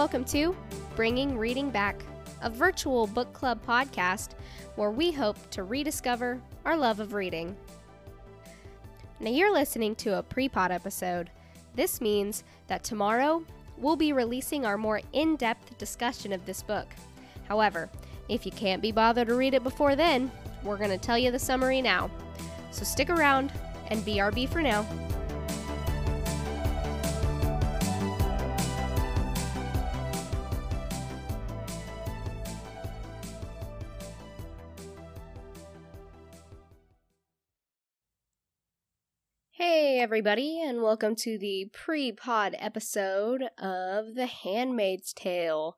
Welcome to Bringing Reading Back, a virtual book club podcast where we hope to rediscover our love of reading. Now, you're listening to a pre pod episode. This means that tomorrow we'll be releasing our more in depth discussion of this book. However, if you can't be bothered to read it before then, we're going to tell you the summary now. So stick around and BRB for now. Everybody, and welcome to the pre pod episode of The Handmaid's Tale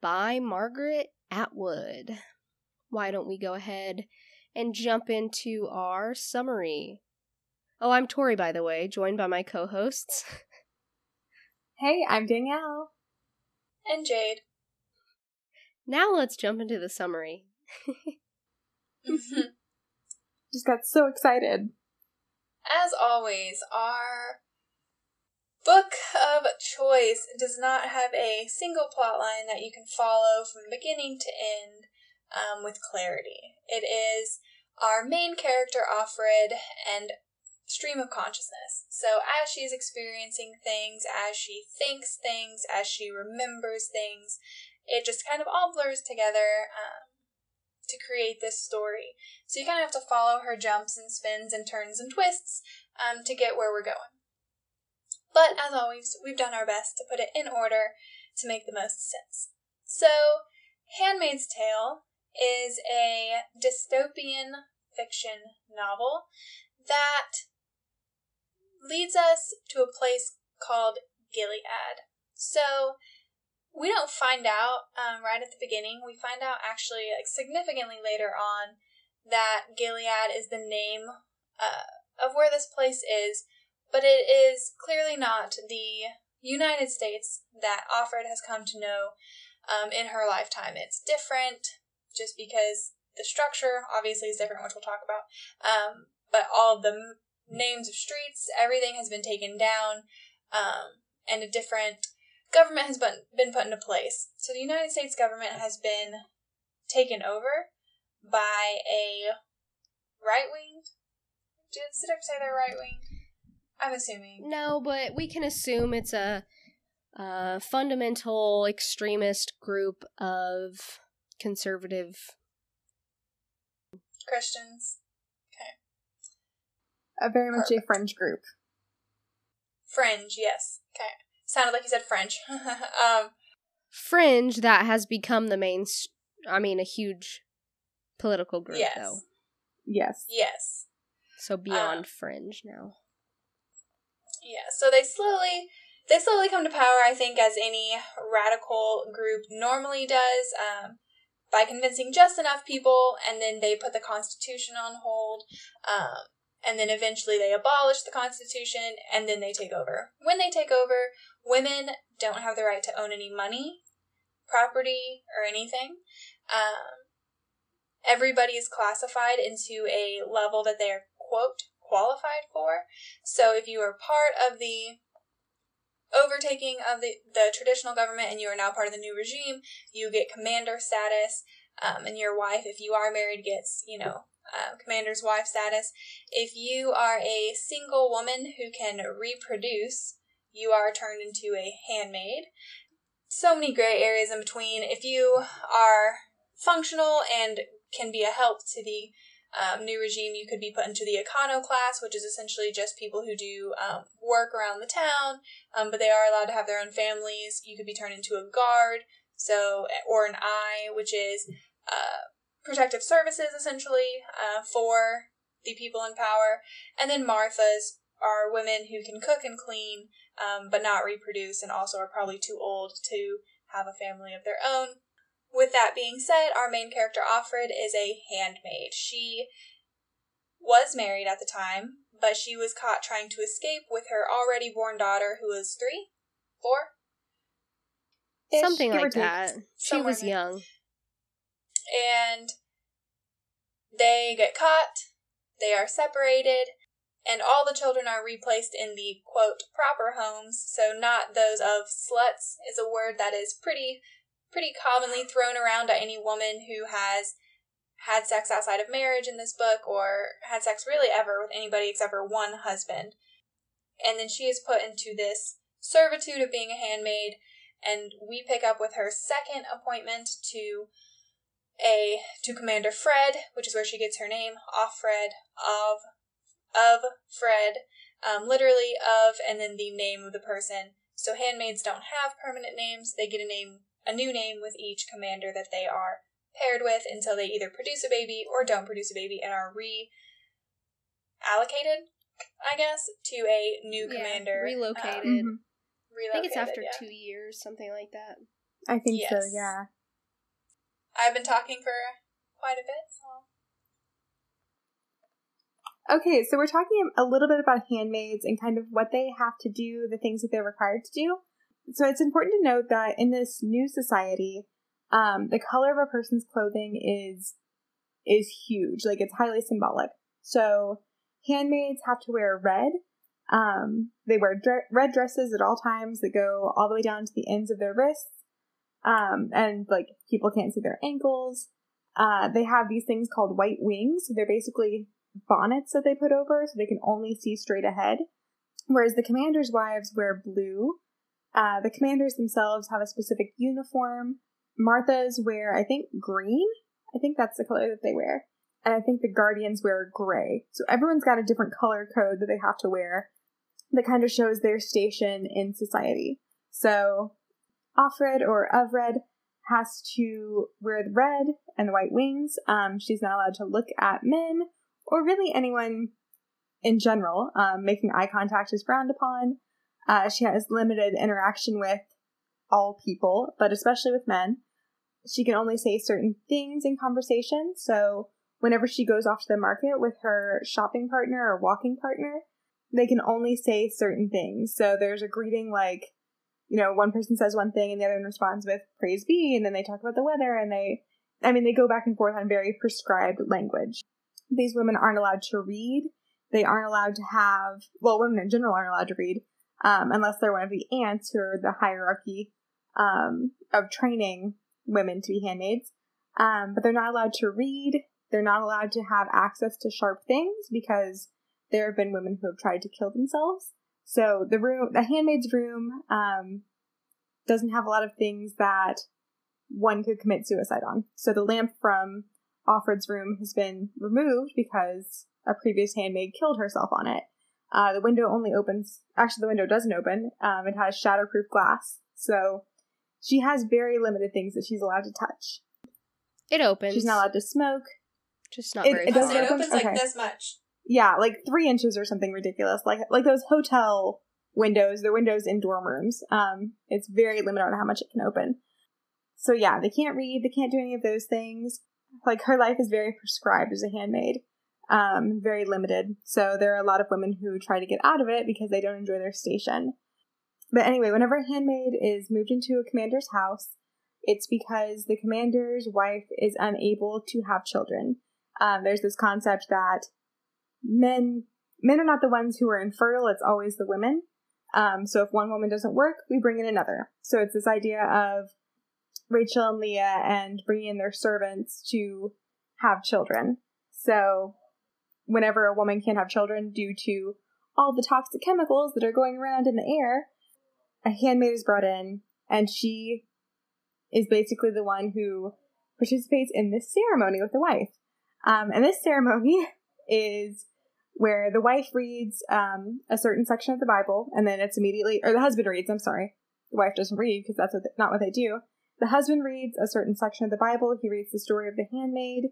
by Margaret Atwood. Why don't we go ahead and jump into our summary? Oh, I'm Tori, by the way, joined by my co hosts. Hey, I'm Danielle. And Jade. Now let's jump into the summary. Mm-hmm. Just got so excited. As always, our book of choice does not have a single plot line that you can follow from beginning to end um, with clarity. It is our main character, Offred, and stream of consciousness. So, as she's experiencing things, as she thinks things, as she remembers things, it just kind of all blurs together. Um, to create this story. So you kind of have to follow her jumps and spins and turns and twists um, to get where we're going. But as always, we've done our best to put it in order to make the most sense. So, Handmaid's Tale is a dystopian fiction novel that leads us to a place called Gilead. So, we don't find out um, right at the beginning. We find out actually like, significantly later on that Gilead is the name uh, of where this place is, but it is clearly not the United States that Offred has come to know um, in her lifetime. It's different just because the structure obviously is different, which we'll talk about. Um, but all of the m- names of streets, everything has been taken down, um, and a different government has been, been put into place. So the United States government has been taken over by a right wing. Did, did I say they're right wing? I'm assuming. No, but we can assume it's a, a fundamental extremist group of conservative. Christians. Okay. A very much a fringe group. Fringe, yes. Okay. Sounded like you said French. um, Fringe that has become the main, I mean, a huge political group, Yes. though. Yes. yes. So beyond Um, fringe now. Yeah, so they slowly they slowly come to power, I think, as any radical group normally does, um, by convincing just enough people, and then they put the Constitution on hold, um, and then eventually they abolish the Constitution, and then they take over. When they take over, women don't have the right to own any money, property, or anything. Um, everybody is classified into a level that they are, quote, qualified for. So if you are part of the overtaking of the, the traditional government and you are now part of the new regime, you get commander status. Um, and your wife, if you are married, gets, you know, uh, commander's wife status. If you are a single woman who can reproduce, you are turned into a handmaid. So many gray areas in between. If you are functional and can be a help to the um, new regime, you could be put into the econo class, which is essentially just people who do um, work around the town, um, but they are allowed to have their own families. You could be turned into a guard, so or an eye, which is uh, protective services essentially uh, for the people in power, and then Marthas are women who can cook and clean, um, but not reproduce, and also are probably too old to have a family of their own. With that being said, our main character Offred is a handmaid. She was married at the time, but she was caught trying to escape with her already born daughter, who was three, four, Something like that. She was there. young. and they get caught. They are separated, and all the children are replaced in the quote proper homes, so not those of sluts is a word that is pretty pretty commonly thrown around to any woman who has had sex outside of marriage in this book or had sex really ever with anybody except for one husband. And then she is put into this servitude of being a handmaid and we pick up with her second appointment to a to Commander Fred, which is where she gets her name, Offred of of Fred, um, literally of, and then the name of the person. So handmaids don't have permanent names; they get a name, a new name with each commander that they are paired with until they either produce a baby or don't produce a baby and are re allocated, I guess, to a new Yeah, commander. relocated. Um, Mhm. I think it's after yeah. two years, something like that. I think so, yeah. I've been talking for quite a bit, so Okay, so we're talking a little bit about handmaids and kind of what they have to do, the things that they're required to do. So it's important to note that in this new society, um, the color of a person's clothing is is huge. Like it's highly symbolic. So handmaids have to wear red. Um, they wear dre- red dresses at all times that go all the way down to the ends of their wrists. Um, and like people can't see their ankles. Uh, they have these things called white wings. So they're basically bonnets that they put over so they can only see straight ahead. Whereas the commanders' wives wear blue. Uh, the commanders themselves have a specific uniform. Martha's wear, I think, green. I think that's the color that they wear. And I think the guardians wear gray. So everyone's got a different color code that they have to wear that kind of shows their station in society. So Offred or Ovred has to wear the red and the white wings. Um, she's not allowed to look at men or really anyone in general. Um, making eye contact is frowned upon. Uh, she has limited interaction with all people, but especially with men. She can only say certain things in conversation. So whenever she goes off to the market with her shopping partner or walking partner, they can only say certain things. So there's a greeting like, you know, one person says one thing and the other one responds with praise be, and then they talk about the weather and they, I mean, they go back and forth on very prescribed language. These women aren't allowed to read. They aren't allowed to have, well, women in general aren't allowed to read, um, unless they're one of the aunts who are the hierarchy um, of training women to be handmaids. Um, but they're not allowed to read. They're not allowed to have access to sharp things because there have been women who have tried to kill themselves. So the room, the handmaid's room, um, doesn't have a lot of things that one could commit suicide on. So the lamp from Offred's room has been removed because a previous handmaid killed herself on it. Uh, the window only opens, actually, the window doesn't open. Um, it has shatterproof glass. So she has very limited things that she's allowed to touch. It opens. She's not allowed to smoke. Just not It- very it doesn't so far. it open? opens like Okay. this much. Yeah, like three inches or something ridiculous. Like like those hotel windows, the windows in dorm rooms. Um, it's very limited on how much it can open. So yeah, they can't read, they can't do any of those things. Like her life is very prescribed as a handmaid. Um, very limited. So there are a lot of women who try to get out of it because they don't enjoy their station. But anyway, whenever a handmaid is moved into a commander's house, it's because the commander's wife is unable to have children. Um, there's this concept that men men are not the ones who are infertile it's always the women um, so if one woman doesn't work we bring in another so it's this idea of rachel and leah and bringing in their servants to have children so whenever a woman can't have children due to all the toxic chemicals that are going around in the air a handmaid is brought in and she is basically the one who participates in this ceremony with the wife um, and this ceremony is where the wife reads um, a certain section of the Bible, and then it's immediately, or the husband reads, I'm sorry. The wife doesn't read because that's what not what they do. The husband reads a certain section of the Bible. He reads the story of the handmaid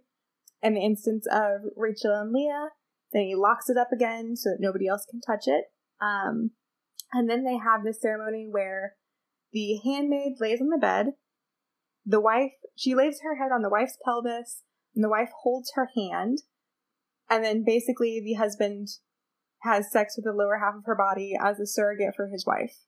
and the instance of Rachel and Leah. Then he locks it up again so that nobody else can touch it. Um, and then they have this ceremony where the handmaid lays on the bed. The wife, she lays her head on the wife's pelvis, and the wife holds her hand. And then basically the husband has sex with the lower half of her body as a surrogate for his wife.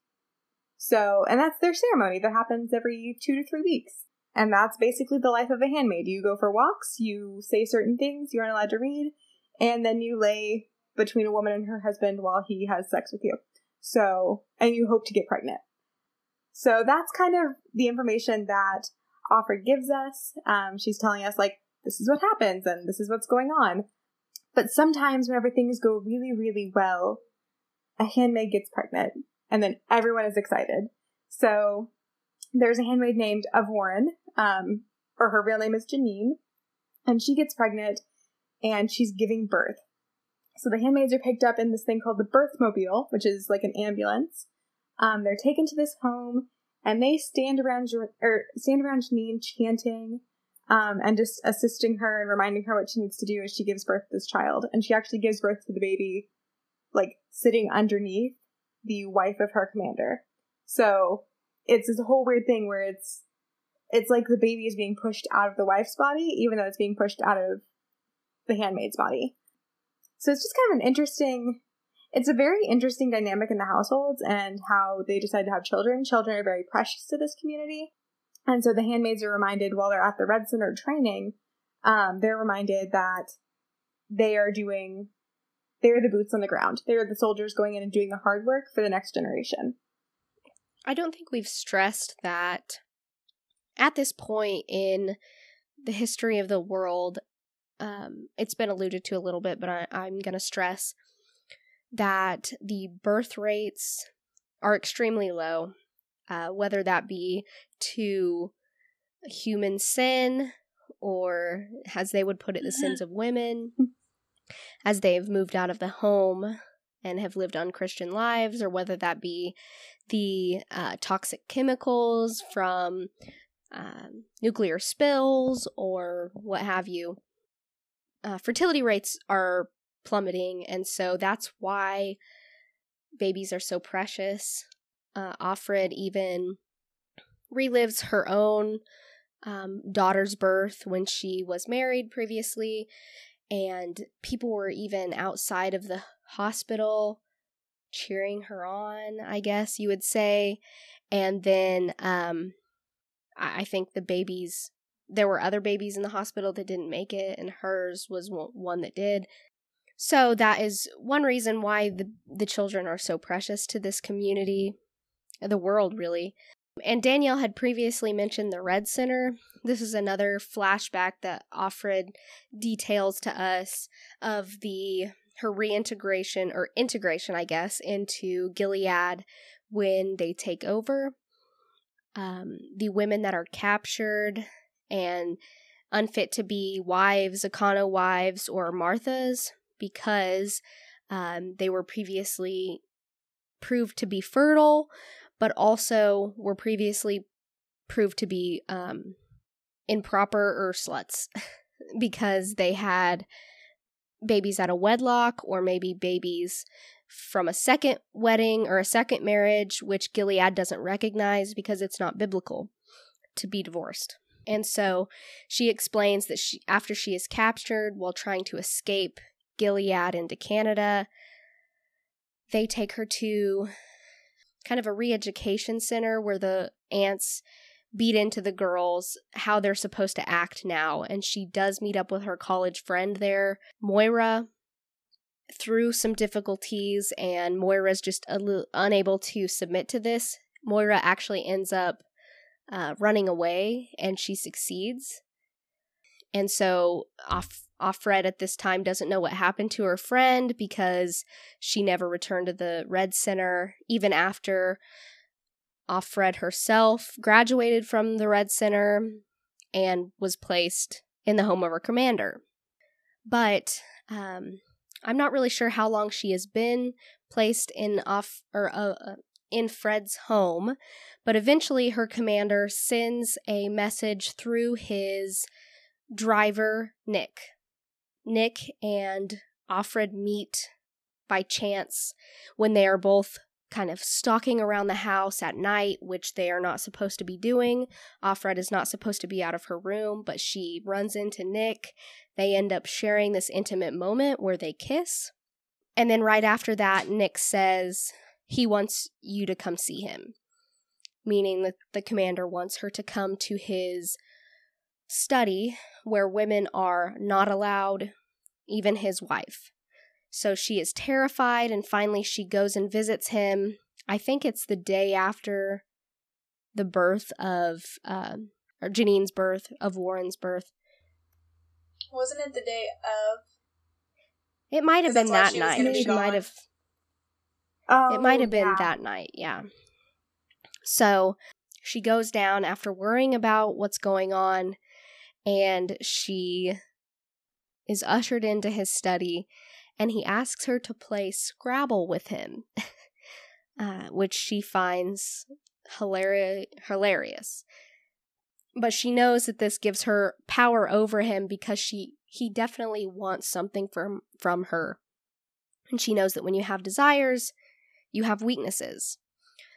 So, and that's their ceremony that happens every two to three weeks. And that's basically the life of a handmaid. You go for walks, you say certain things you aren't allowed to read, and then you lay between a woman and her husband while he has sex with you. So, and you hope to get pregnant. So that's kind of the information that Offer gives us. Um, she's telling us, like, this is what happens and this is what's going on. But sometimes whenever things go really, really well, a handmaid gets pregnant and then everyone is excited. So there's a handmaid named Ofwarren, um, or her real name is Janine, and she gets pregnant and she's giving birth. So the handmaids are picked up in this thing called the birthmobile, which is like an ambulance. Um, they're taken to this home and they stand around or stand around Janine chanting um, and just assisting her and reminding her what she needs to do as she gives birth to this child. And she actually gives birth to the baby, like sitting underneath the wife of her commander. So it's this whole weird thing where it's it's like the baby is being pushed out of the wife's body, even though it's being pushed out of the handmaid's body. So it's just kind of an interesting it's a very interesting dynamic in the households and how they decide to have children. Children are very precious to this community. And so the handmaids are reminded while they're at the Red Center training, um, they're reminded that they are doing, they're the boots on the ground. They're the soldiers going in and doing the hard work for the next generation. I don't think we've stressed that at this point in the history of the world, um, it's been alluded to a little bit, but I, I'm going to stress that the birth rates are extremely low uh, whether that be to human sin or, as they would put it, the sins of women, as they've moved out of the home and have lived on Christian lives, or whether that be the uh, toxic chemicals from um, nuclear spills or what have you. Uh, fertility rates are plummeting, and so that's why babies are so precious uh, Offred even relives her own um, daughter's birth when she was married previously, and people were even outside of the hospital cheering her on, I guess you would say. And then um, I think the babies, there were other babies in the hospital that didn't make it, and hers was one that did. So that is one reason why the the children are so precious to this community the world, really. And Danielle had previously mentioned the Red Center. This is another flashback that Offred details to us of the her reintegration or integration, I guess, into Gilead when they take over. Um, the women that are captured and unfit to be wives, Econo wives, or Marthas because um, they were previously proved to be fertile but also were previously proved to be um, improper or sluts because they had babies out of wedlock or maybe babies from a second wedding or a second marriage, which Gilead doesn't recognize because it's not biblical to be divorced. And so she explains that she, after she is captured while trying to escape Gilead into Canada, they take her to kind of a re-education center where the aunts beat into the girls how they're supposed to act now and she does meet up with her college friend there moira through some difficulties and moira's just unable to submit to this. Moira actually ends up uh, running away and she succeeds and so off Offred at this time doesn't know what happened to her friend because she never returned to the Red Center, even after Offred herself graduated from the Red Center and was placed in the home of her commander. But um, I'm not really sure how long she has been placed in off or uh, uh in Fred's home, but eventually her commander sends a message through his driver Nick Nick and Offred meet by chance when they are both kind of stalking around the house at night, which they are not supposed to be doing. Offred is not supposed to be out of her room, but she runs into Nick. They end up sharing this intimate moment where they kiss. And then right after that, Nick says he wants you to come see him, meaning that the commander wants her to come to his study where women are not allowed, even his wife. So she is terrified, and finally she goes and visits him. I think it's the day after the birth of, uh, or Janine's birth, Ofwarren's birth. Wasn't it the day of? It might have been that night. She might have Oh, it might have been yeah. that night, yeah. So she goes down after worrying about what's going on, and she is ushered into his study, and he asks her to play Scrabble with him, uh, which she finds hilari- hilarious. But she knows that this gives her power over him because she he definitely wants something from from her. And she knows that when you have desires, you have weaknesses.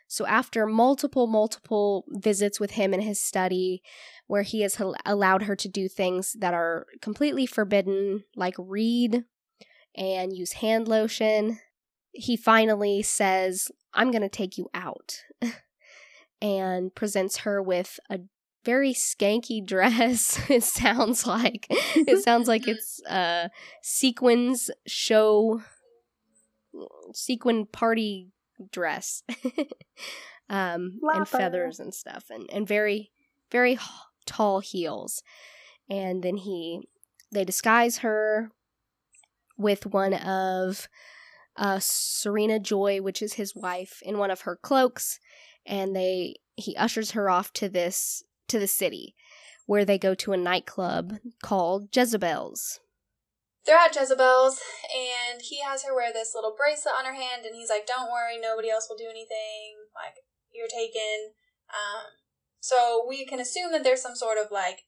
So after multiple, multiple visits with him in his study, where he has allowed her to do things that are completely forbidden, like read and use hand lotion, he finally says, I'm going to take you out, and presents her with a very skanky dress. it sounds like it sounds like it's uh sequins show sequin party dress um and feathers and stuff and and very very h- tall heels. And then he they disguise her with one of uh Serena Joy which is his wife in one of her cloaks and they he ushers her off to this to the city where they go to a nightclub called Jezebel's They're at Jezebel's, and he has her wear this little bracelet on her hand, and he's like, "Don't worry, nobody else will do anything. Like you're taken." Um, so we can assume that there's some sort of like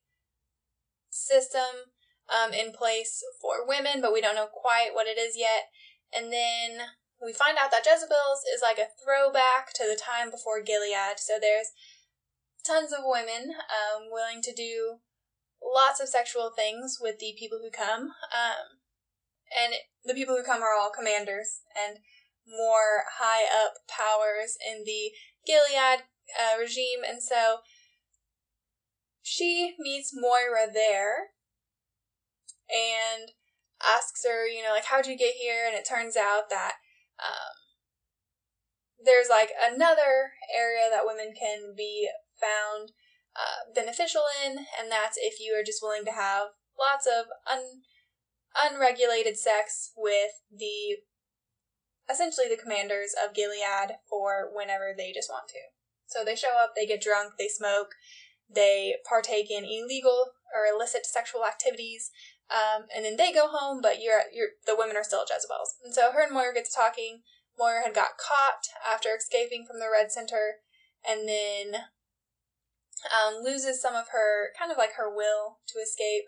system um, in place for women, but we don't know quite what it is yet. And then we find out that Jezebel's is like a throwback to the time before Gilead. So there's tons of women um, willing to do lots of sexual things with the people who come. Um, and the people who come are all commanders and more high up powers in the Gilead uh, regime. And so she meets Moira there and asks her, you know, like, how'd you get here? And it turns out that um, there's like another area that women can be found uh, beneficial in, and that's if you are just willing to have lots of un- unregulated sex with the essentially the commanders of Gilead for whenever they just want to. So they show up, they get drunk, they smoke, they partake in illegal or illicit sexual activities, um, and then they go home. But you're you're the women are still Jezebel's, and so her and Moira gets talking. Moira had got caught after escaping from the Red Center, and then um, loses some of her kind of like her will to escape.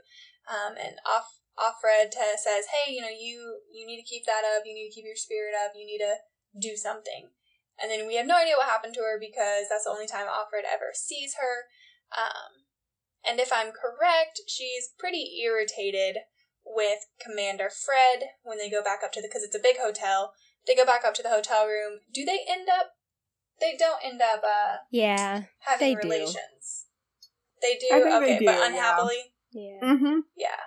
Um, and off Offred says, "Hey, you know, you you need to keep that up. You need to keep your spirit up. You need to do something." And then we have no idea what happened to her because that's the only time Offred ever sees her. Um, and if I'm correct, she's pretty irritated with Commander Fred when they go back up to the because it's a big hotel. They go back up to the hotel room. Do they end up? They don't end up uh, yeah having They do. Relations. They do. Okay, they but do, yeah. unhappily. yeah Mm-hmm. Yeah.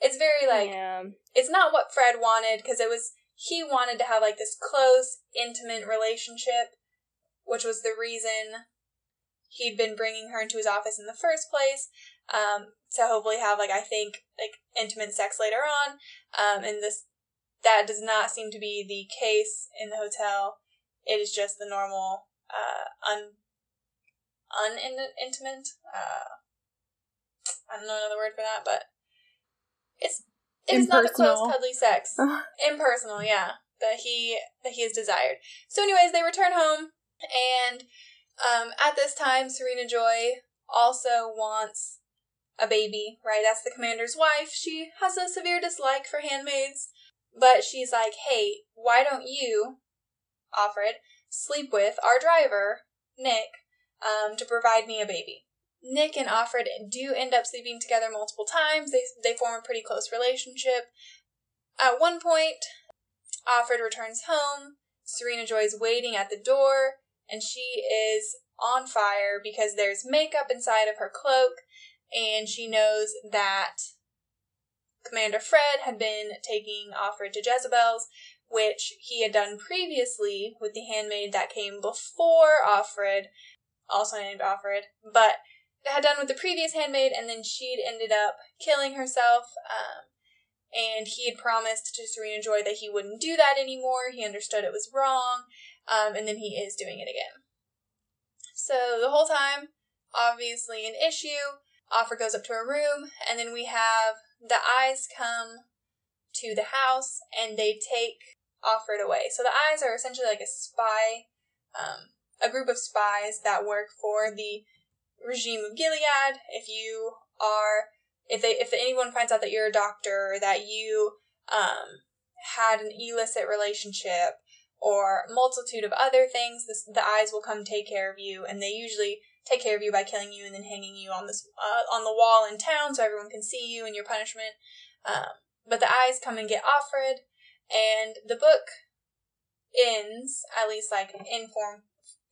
It's very like yeah it's not what Fred wanted because it was he wanted to have like this close, intimate relationship, which was the reason he'd been bringing her into his office in the first place. Um, to hopefully have like I think like intimate sex later on. Um, and this that does not seem to be the case in the hotel. It is just the normal uh un unintimate uh I don't know another word for that, but it's it is not the close cuddly sex. Impersonal yeah that he that he has desired. So anyways they return home and um at this time serena joy also wants a baby right? That's the commander's wife. She has a severe dislike for handmaids but she's like hey why don't you Offred, sleep with our driver nick um to provide me a baby Nick and Offred do end up sleeping together multiple times. They they form a pretty close relationship. At one point, Offred returns home. Serena Joy is waiting at the door, and she is on fire because there's makeup inside of her cloak, and she knows that Commander Fred had been taking Offred to Jezebel's, which he had done previously with the handmaid that came before Offred, also named Offred, but had done with the previous handmaid, and then she'd ended up killing herself. Um, and he had promised to Serena Joy that he wouldn't do that anymore. He understood it was wrong, um, and then he is doing it again. So the whole time, obviously an issue. Offred goes up to her room, and then we have the eyes come to the house and they take Offred away. So the eyes are essentially like a spy, um, a group of spies that work for the regime of Gilead. If you are, if they, if anyone finds out that you're a doctor or that you um, had an illicit relationship or multitude of other things, this, the eyes will come take care of you, and they usually take care of you by killing you and then hanging you on this uh, on the wall in town so everyone can see you and your punishment. Um, but the eyes come and get Offred, and the book ends, at least like inform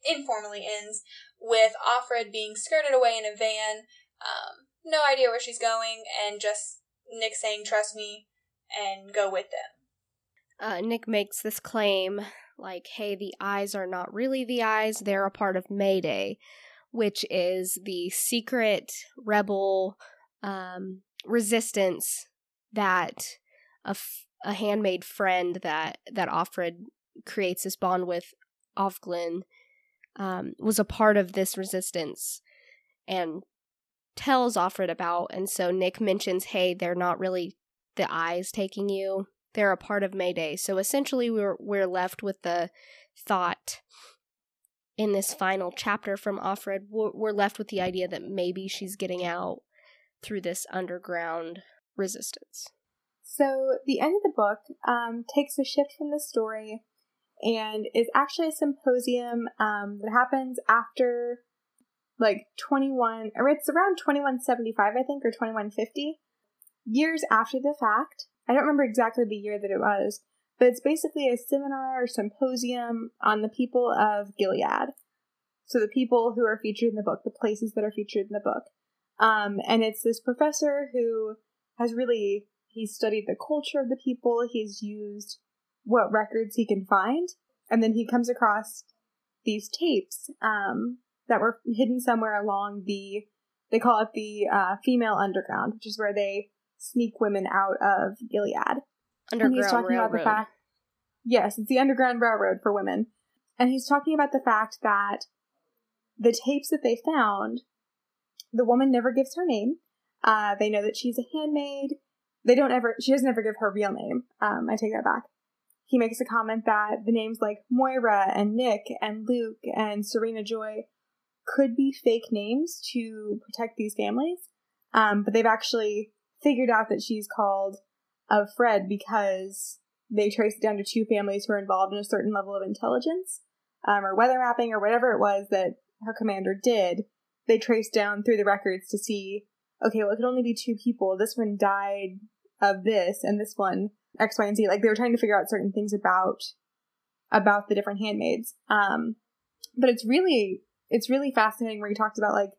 informally ends, with Offred being skirted away in a van. Um, no idea where she's going, and just Nick saying, "Trust me," and go with them. Uh, Nick makes this claim like, "Hey, the eyes are not really the eyes; they're a part of Mayday." which is the secret rebel um, resistance that a, f- a handmaid friend that that Offred creates this bond with Ofglen um, was a part of this resistance and tells Offred about. And so Nick mentions, hey, they're not really the eyes taking you; they're a part of Mayday. So essentially, we're we're left with the thought in this final chapter from Offred, we're left with the idea that maybe she's getting out through this underground resistance. So the end of the book um, takes a shift from the story and is actually a symposium um, that happens after like 21, or it's around 2175, I think, or 2150, years after the fact. I don't remember exactly the year that it was, but it's basically a seminar or symposium on the people of Gilead. So the people who are featured in the book, the places that are featured in the book. Um, and it's this professor who has really he's studied the culture of the people, he's used what records he can find, and then he comes across these tapes um, that were hidden somewhere along the they call it the uh, female underground, which is where they sneak women out of Gilead. Underground and he's talking Railroad. about the fact Yes, it's the Underground Railroad for women. And he's talking about the fact that the tapes that they found, the woman never gives her name. Uh, they know that she's a handmaid. They don't ever, she doesn't ever give her real name. Um, I take that back. He makes a comment that the names like Moira and Nick and Luke and Serena Joy could be fake names to protect these families. Um, but they've actually figured out that she's called Offred because they traced it down to two families who are involved in a certain level of intelligence um, or weather mapping or whatever it was that her commander did. They traced down through the records to see, okay, well, it could only be two people. This one died of this, and this one X, Y, and Z. Like they were trying to figure out certain things about about the different handmaids. Um, but it's really it's really fascinating where he talks about like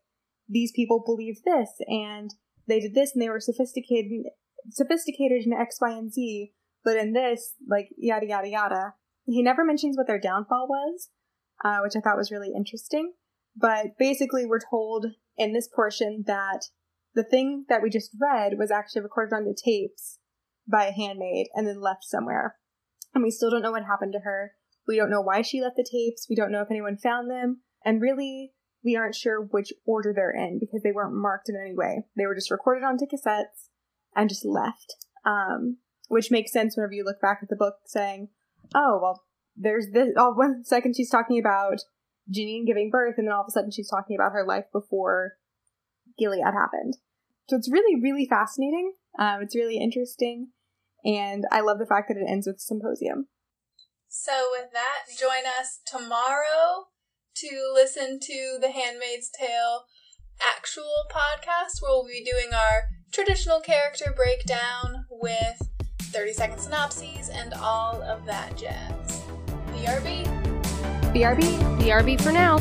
these people believed this and they did this and they were sophisticated sophisticated in X, Y, and Z but in this, like, yada, yada, yada. He never mentions what their downfall was, uh, which I thought was really interesting. But basically, we're told in this portion that the thing that we just read was actually recorded on the tapes by a handmaid and then left somewhere. And we still don't know what happened to her. We don't know why she left the tapes. We don't know if anyone found them. And really, we aren't sure which order they're in because they weren't marked in any way. They were just recorded onto cassettes and just left. Um, which makes sense whenever you look back at the book saying, oh, well, there's this. Oh, one second she's talking about Janine giving birth, and then all of a sudden she's talking about her life before Gilead happened. So it's really, really fascinating. Um, it's really interesting, and I love the fact that it ends with a symposium. So, with that, join us tomorrow to listen to the Handmaid's Tale actual podcast where we'll be doing our traditional character breakdown with 30 second synopses, and all of that jazz. BRB. BRB. BRB for now.